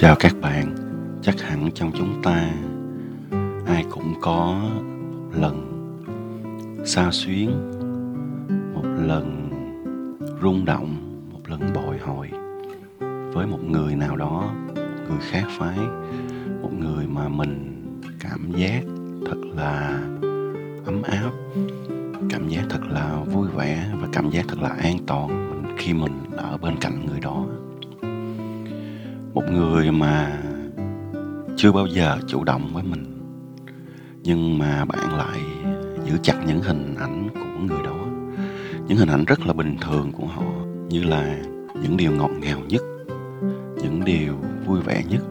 Chào các bạn, chắc hẳn trong chúng ta ai cũng có lần sao xuyến, một lần rung động, một lần bồi hồi với một người nào đó, một người khác phái, một người mà mình cảm giác thật là ấm áp, cảm giác thật là vui vẻ và cảm giác thật là an toàn khi mình ở bên cạnh người đó một người mà chưa bao giờ chủ động với mình, nhưng mà bạn lại giữ chặt những hình ảnh của người đó. Những hình ảnh rất là bình thường của họ, như là những điều ngọt ngào nhất, những điều vui vẻ nhất,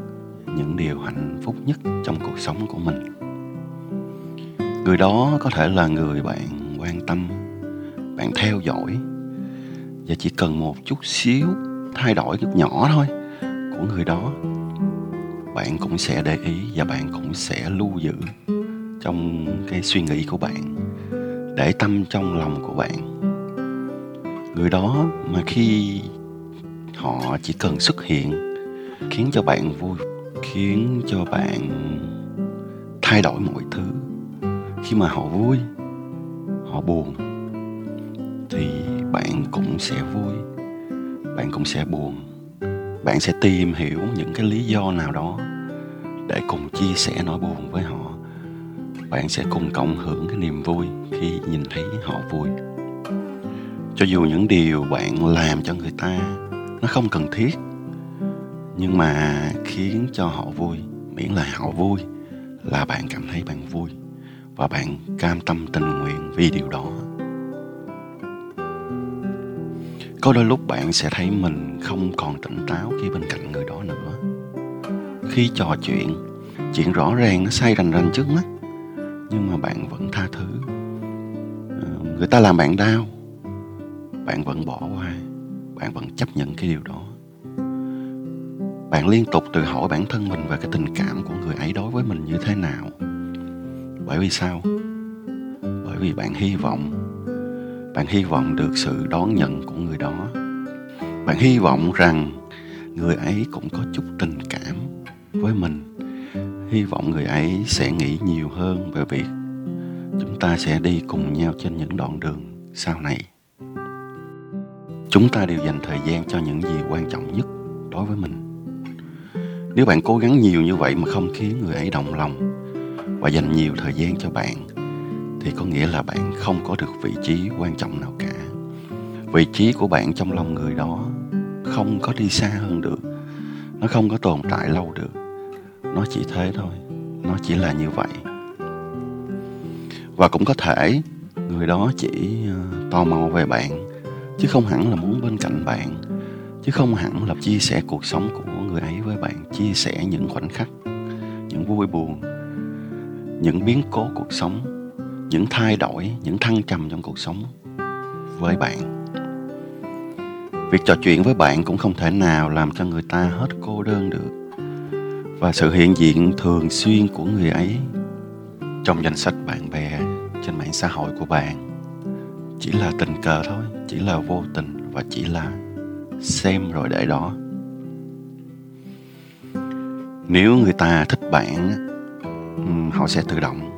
những điều hạnh phúc nhất trong cuộc sống của mình. Người đó có thể là người bạn quan tâm, bạn theo dõi, và chỉ cần một chút xíu thay đổi chút nhỏ thôi của người đó. Bạn cũng sẽ để ý và bạn cũng sẽ lưu giữ trong cái suy nghĩ của bạn, để tâm trong lòng của bạn. Người đó mà khi họ chỉ cần xuất hiện, khiến cho bạn vui, khiến cho bạn thay đổi mọi thứ. Khi mà họ vui, họ buồn, thì bạn cũng sẽ vui, bạn cũng sẽ buồn bạn sẽ tìm hiểu những cái lý do nào đó để cùng chia sẻ nỗi buồn với họ. Bạn sẽ cùng cộng hưởng cái niềm vui khi nhìn thấy họ vui. Cho dù những điều bạn làm cho người ta nó không cần thiết, nhưng mà khiến cho họ vui, miễn là họ vui, là bạn cảm thấy bạn vui và bạn cam tâm tình nguyện vì điều đó có đôi lúc bạn sẽ thấy mình không còn tỉnh táo khi bên cạnh người đó nữa. Khi trò chuyện chuyện rõ ràng nó say rành rành trước mắt, nhưng mà bạn vẫn tha thứ. Ờ, người ta làm bạn đau, bạn vẫn bỏ qua, bạn vẫn chấp nhận cái điều đó. Bạn liên tục tự hỏi bản thân mình về cái tình cảm của người ấy đối với mình như thế nào. Bởi vì sao? Bởi vì bạn hy vọng bạn hy vọng được sự đón nhận của người đó. Bạn hy vọng rằng người ấy cũng có chút tình cảm với mình. Hy vọng người ấy sẽ nghĩ nhiều hơn về việc chúng ta sẽ đi cùng nhau trên những đoạn đường sau này. Chúng ta đều dành thời gian cho những gì quan trọng nhất đối với mình. Nếu bạn cố gắng nhiều như vậy mà không khiến người ấy động lòng và dành nhiều thời gian cho bạn thì có nghĩa là bạn không có được vị trí quan trọng nào cả. Vị trí của bạn trong lòng người đó không có đi xa hơn được. Nó không có tồn tại lâu được. Nó chỉ thế thôi. Nó chỉ là như vậy. Và cũng có thể người đó chỉ ờ, tò mò về bạn, chứ không hẳn là muốn bên cạnh bạn, chứ không hẳn là chia sẻ cuộc sống của người ấy với bạn, chia sẻ những khoảnh khắc, những vui buồn, những biến cố cuộc sống những thay đổi, những thăng trầm trong cuộc sống với bạn. Việc trò chuyện với bạn cũng không thể nào làm cho người ta hết cô đơn được. Và sự hiện diện thường xuyên của người ấy trong danh sách bạn bè trên mạng xã hội của bạn chỉ là tình cờ thôi, chỉ là vô tình và chỉ là xem rồi để đó. Nếu người ta thích bạn họ sẽ tự động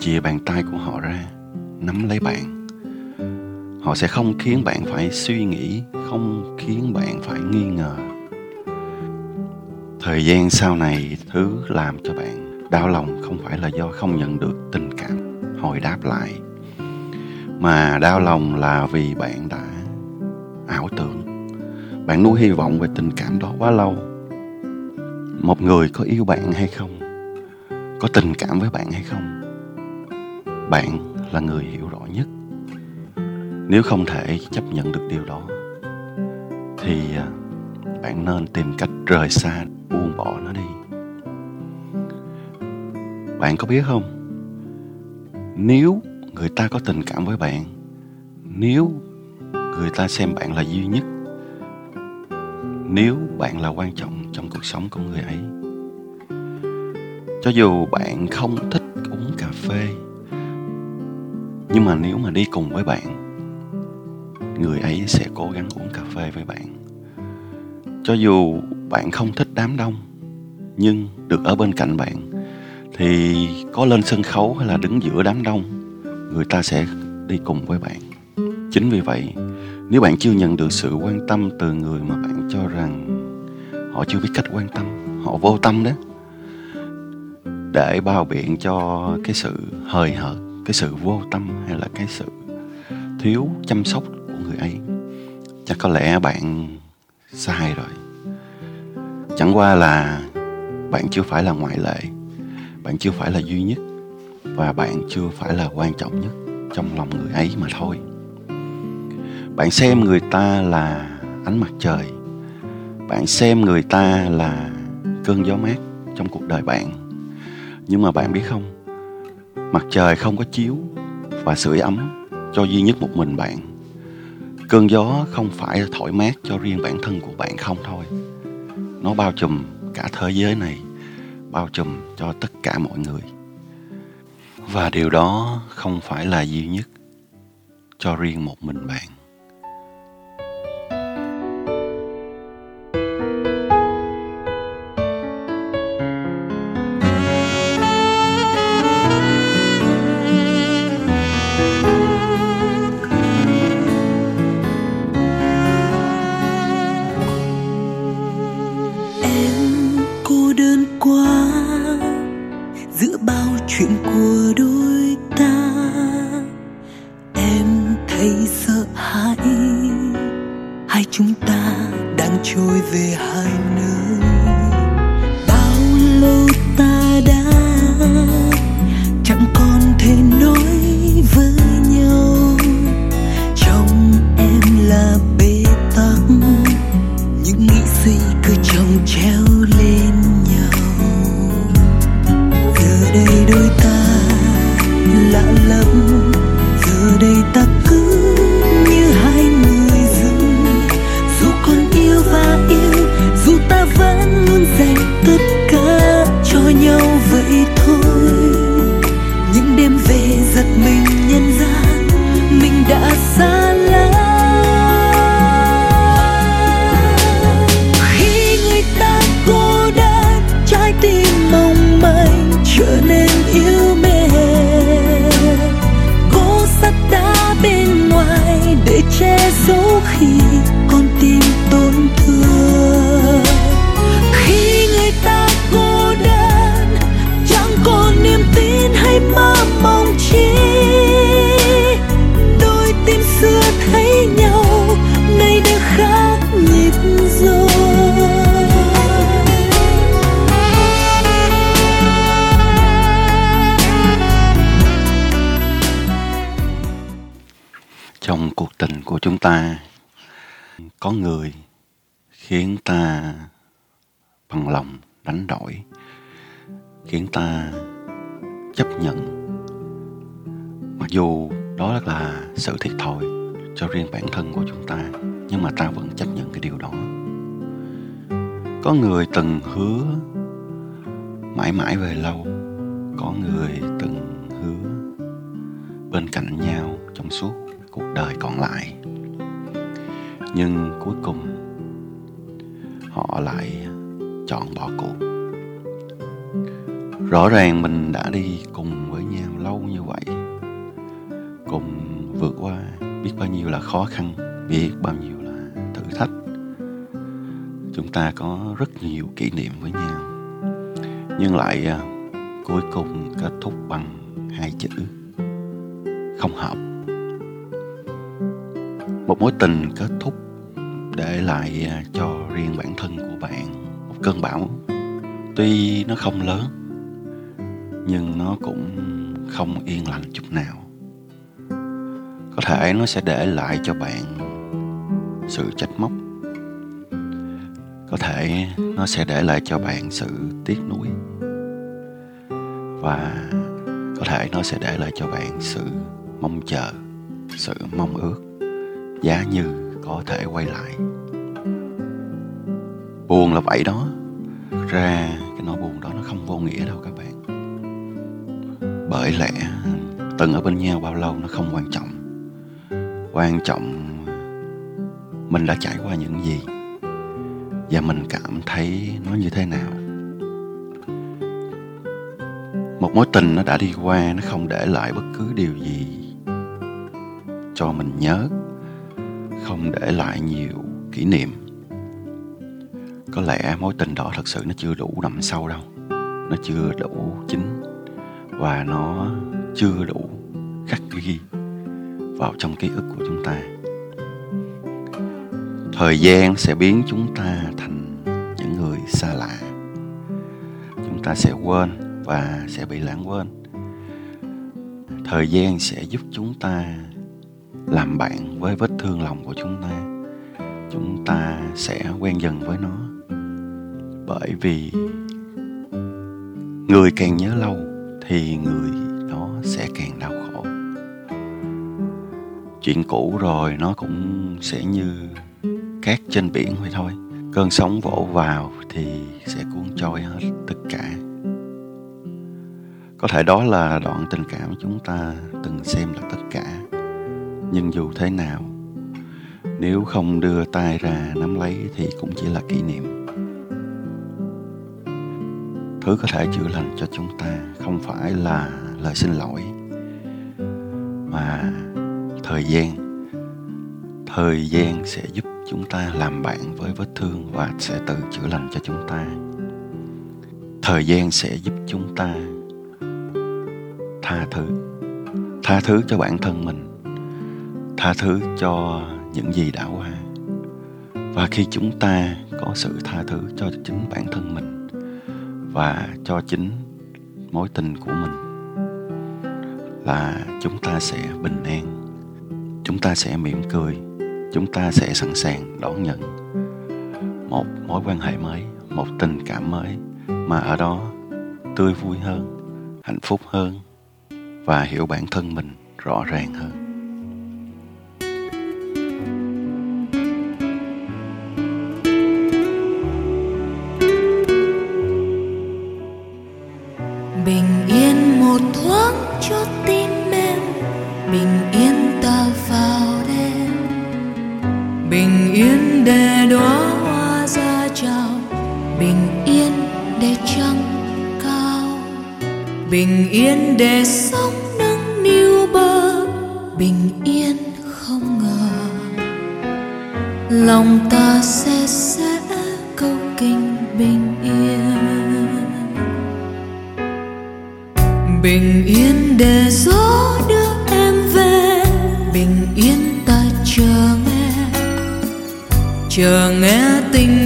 chìa bàn tay của họ ra, nắm lấy bạn. Họ sẽ không khiến bạn phải suy nghĩ, không khiến bạn phải nghi ngờ. Thời gian sau này, thứ làm cho bạn đau lòng không phải là do không nhận được tình cảm, hồi đáp lại, mà đau lòng là vì bạn đã ảo tưởng. Bạn nuôi hy vọng về tình cảm đó quá lâu. Một người có yêu bạn hay không? Có tình cảm với bạn hay không? Bạn là người hiểu rõ nhất. Nếu không thể chấp nhận được điều đó, thì à, bạn nên tìm cách rời xa, buông bỏ nó đi. Bạn có biết không? Nếu người ta có tình cảm với bạn, nếu người ta xem bạn là duy nhất, nếu bạn là quan trọng trong cuộc sống của người ấy, cho dù bạn không thích uống cà phê nhưng mà nếu mà đi cùng với bạn, người ấy sẽ cố gắng uống cà phê với bạn. Cho dù bạn không thích đám đông, nhưng được ở bên cạnh bạn, thì có lên sân khấu hay là đứng giữa đám đông, người ta sẽ đi cùng với bạn. Chính vì vậy, nếu bạn chưa nhận được sự quan tâm từ người mà bạn cho rằng họ chưa biết cách quan tâm, họ vô tâm đó, để bao biện cho cái sự hời hợt cái sự vô tâm hay là cái sự thiếu chăm sóc của người ấy? Chắc có lẽ bạn sai rồi. Chẳng qua là bạn chưa phải là ngoại lệ, bạn chưa phải là duy nhất, và bạn chưa phải là quan trọng nhất trong lòng người ấy mà thôi. Bạn xem người ta là ánh mặt trời, bạn xem người ta là cơn gió mát trong cuộc đời bạn. Nhưng mà bạn biết không mặt trời không có chiếu và sưởi ấm cho duy nhất một mình bạn. Cơn gió không phải thổi mát cho riêng bản thân của bạn không thôi. Nó bao trùm cả thế giới này, bao trùm cho tất cả mọi người. Và điều đó không phải là duy nhất cho riêng một mình bạn. Giật mình nhận ra khiến ta bằng lòng đánh đổi, khiến ta chấp nhận. Mặc dù đó là sự thiệt thòi cho riêng bản thân của chúng ta, nhưng mà ta vẫn chấp nhận cái điều đó. Có người từng hứa mãi mãi về lâu, có người từng hứa bên cạnh nhau trong suốt cuộc đời còn lại. Nhưng cuối cùng họ lại chọn bỏ cuộc rõ ràng mình đã đi cùng với nhau lâu như vậy, cùng vượt qua biết bao nhiêu là khó khăn, biết bao nhiêu là thử thách. Chúng ta có rất nhiều kỷ niệm với nhau, nhưng lại à, cuối cùng kết thúc bằng hai chữ không hợp. Một mối tình kết thúc để lại à, cho riêng bản bạn một cơn bão. Tuy nó không lớn, nhưng nó cũng không yên lành chút nào. Có thể nó sẽ để lại cho bạn sự trách móc. Có thể nó sẽ để lại cho bạn sự tiếc nuối. Và có thể nó sẽ để lại cho bạn sự mong chờ, sự mong ước giá như có thể quay lại buồn là vậy đó. Ra cái nỗi buồn đó nó không vô nghĩa đâu các bạn. Bởi lẽ từng ở bên nhau bao lâu nó không quan trọng. Quan trọng mình đã trải qua những gì và mình cảm thấy nó như thế nào. Một mối tình nó đã đi qua, nó không để lại bất cứ điều gì cho mình nhớ, không để lại nhiều kỷ niệm có lẽ mối tình đó thật sự nó chưa đủ đậm sâu đâu. Nó chưa đủ chính và nó chưa đủ khắc ghi vào trong ký ức của chúng ta. Thời gian sẽ biến chúng ta thành những người xa lạ. Chúng ta sẽ quên và sẽ bị lãng quên. Thời gian sẽ giúp chúng ta làm bạn với vết thương lòng của chúng ta. Chúng ta sẽ quen dần với nó bởi vì người càng nhớ lâu thì người đó sẽ càng đau khổ. Chuyện cũ rồi nó cũng sẽ như cát trên biển vậy thôi. Cơn sóng vỗ vào thì sẽ cuốn trôi hết tất cả. Có thể đó là đoạn tình cảm chúng ta từng xem là tất cả. Nhưng dù thế nào, nếu không đưa tay ra nắm lấy thì cũng chỉ là kỷ niệm thứ có thể chữa lành cho chúng ta, không phải là lời xin lỗi, mà thời gian. Thời gian sẽ giúp chúng ta làm bạn với vết thương và sẽ tự chữa lành cho chúng ta. Thời gian sẽ giúp chúng ta tha thứ tha thứ cho bản thân mình, tha thứ cho những gì đã qua. Và khi chúng ta có sự tha thứ cho chính bản thân mình và cho chính mối tình của mình là chúng ta sẽ bình an, chúng ta sẽ mỉm cười, chúng ta sẽ sẵn sàng đón nhận một mối quan hệ mới, một tình cảm mới mà ở đó tươi vui hơn, hạnh phúc hơn và hiểu bản thân mình rõ ràng hơn. Để trăng cao. Bình yên để sóng nâng niu bờ bình yên không ngờ. Lòng ta sẽ sẽ câu kinh bình yên. Bình yên để gió đưa em về. Bình yên ta chờ nghe chờ nghe tình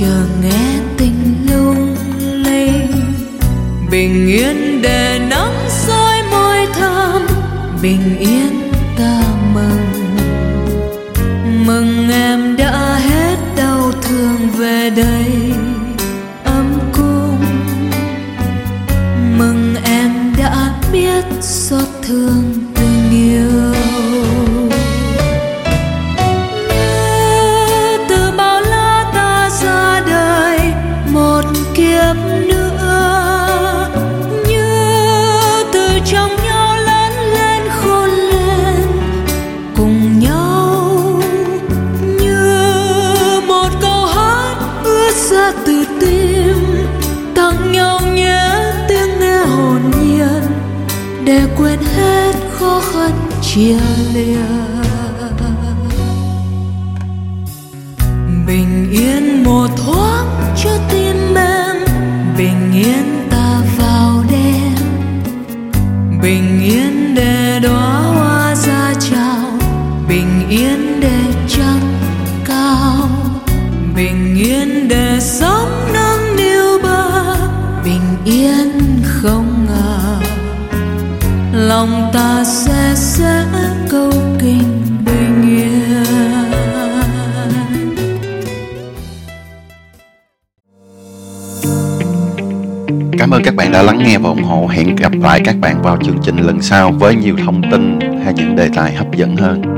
chờ nghe tình lung linh bình yên để nắng soi môi thơm, bình yên ta chia lìa. Bình yên một thoáng cho tim em bình yên ta vào đêm. Bình yên để đóa hoa ra chào bình yên để trăng cao. Bình yên để sống lòng ta sẽ sẽ câu kinh bình yên Cảm ơn các bạn đã lắng nghe và ủng hộ. Hẹn gặp lại các bạn vào chương trình lần sau với nhiều thông tin hay những đề tài hấp dẫn hơn.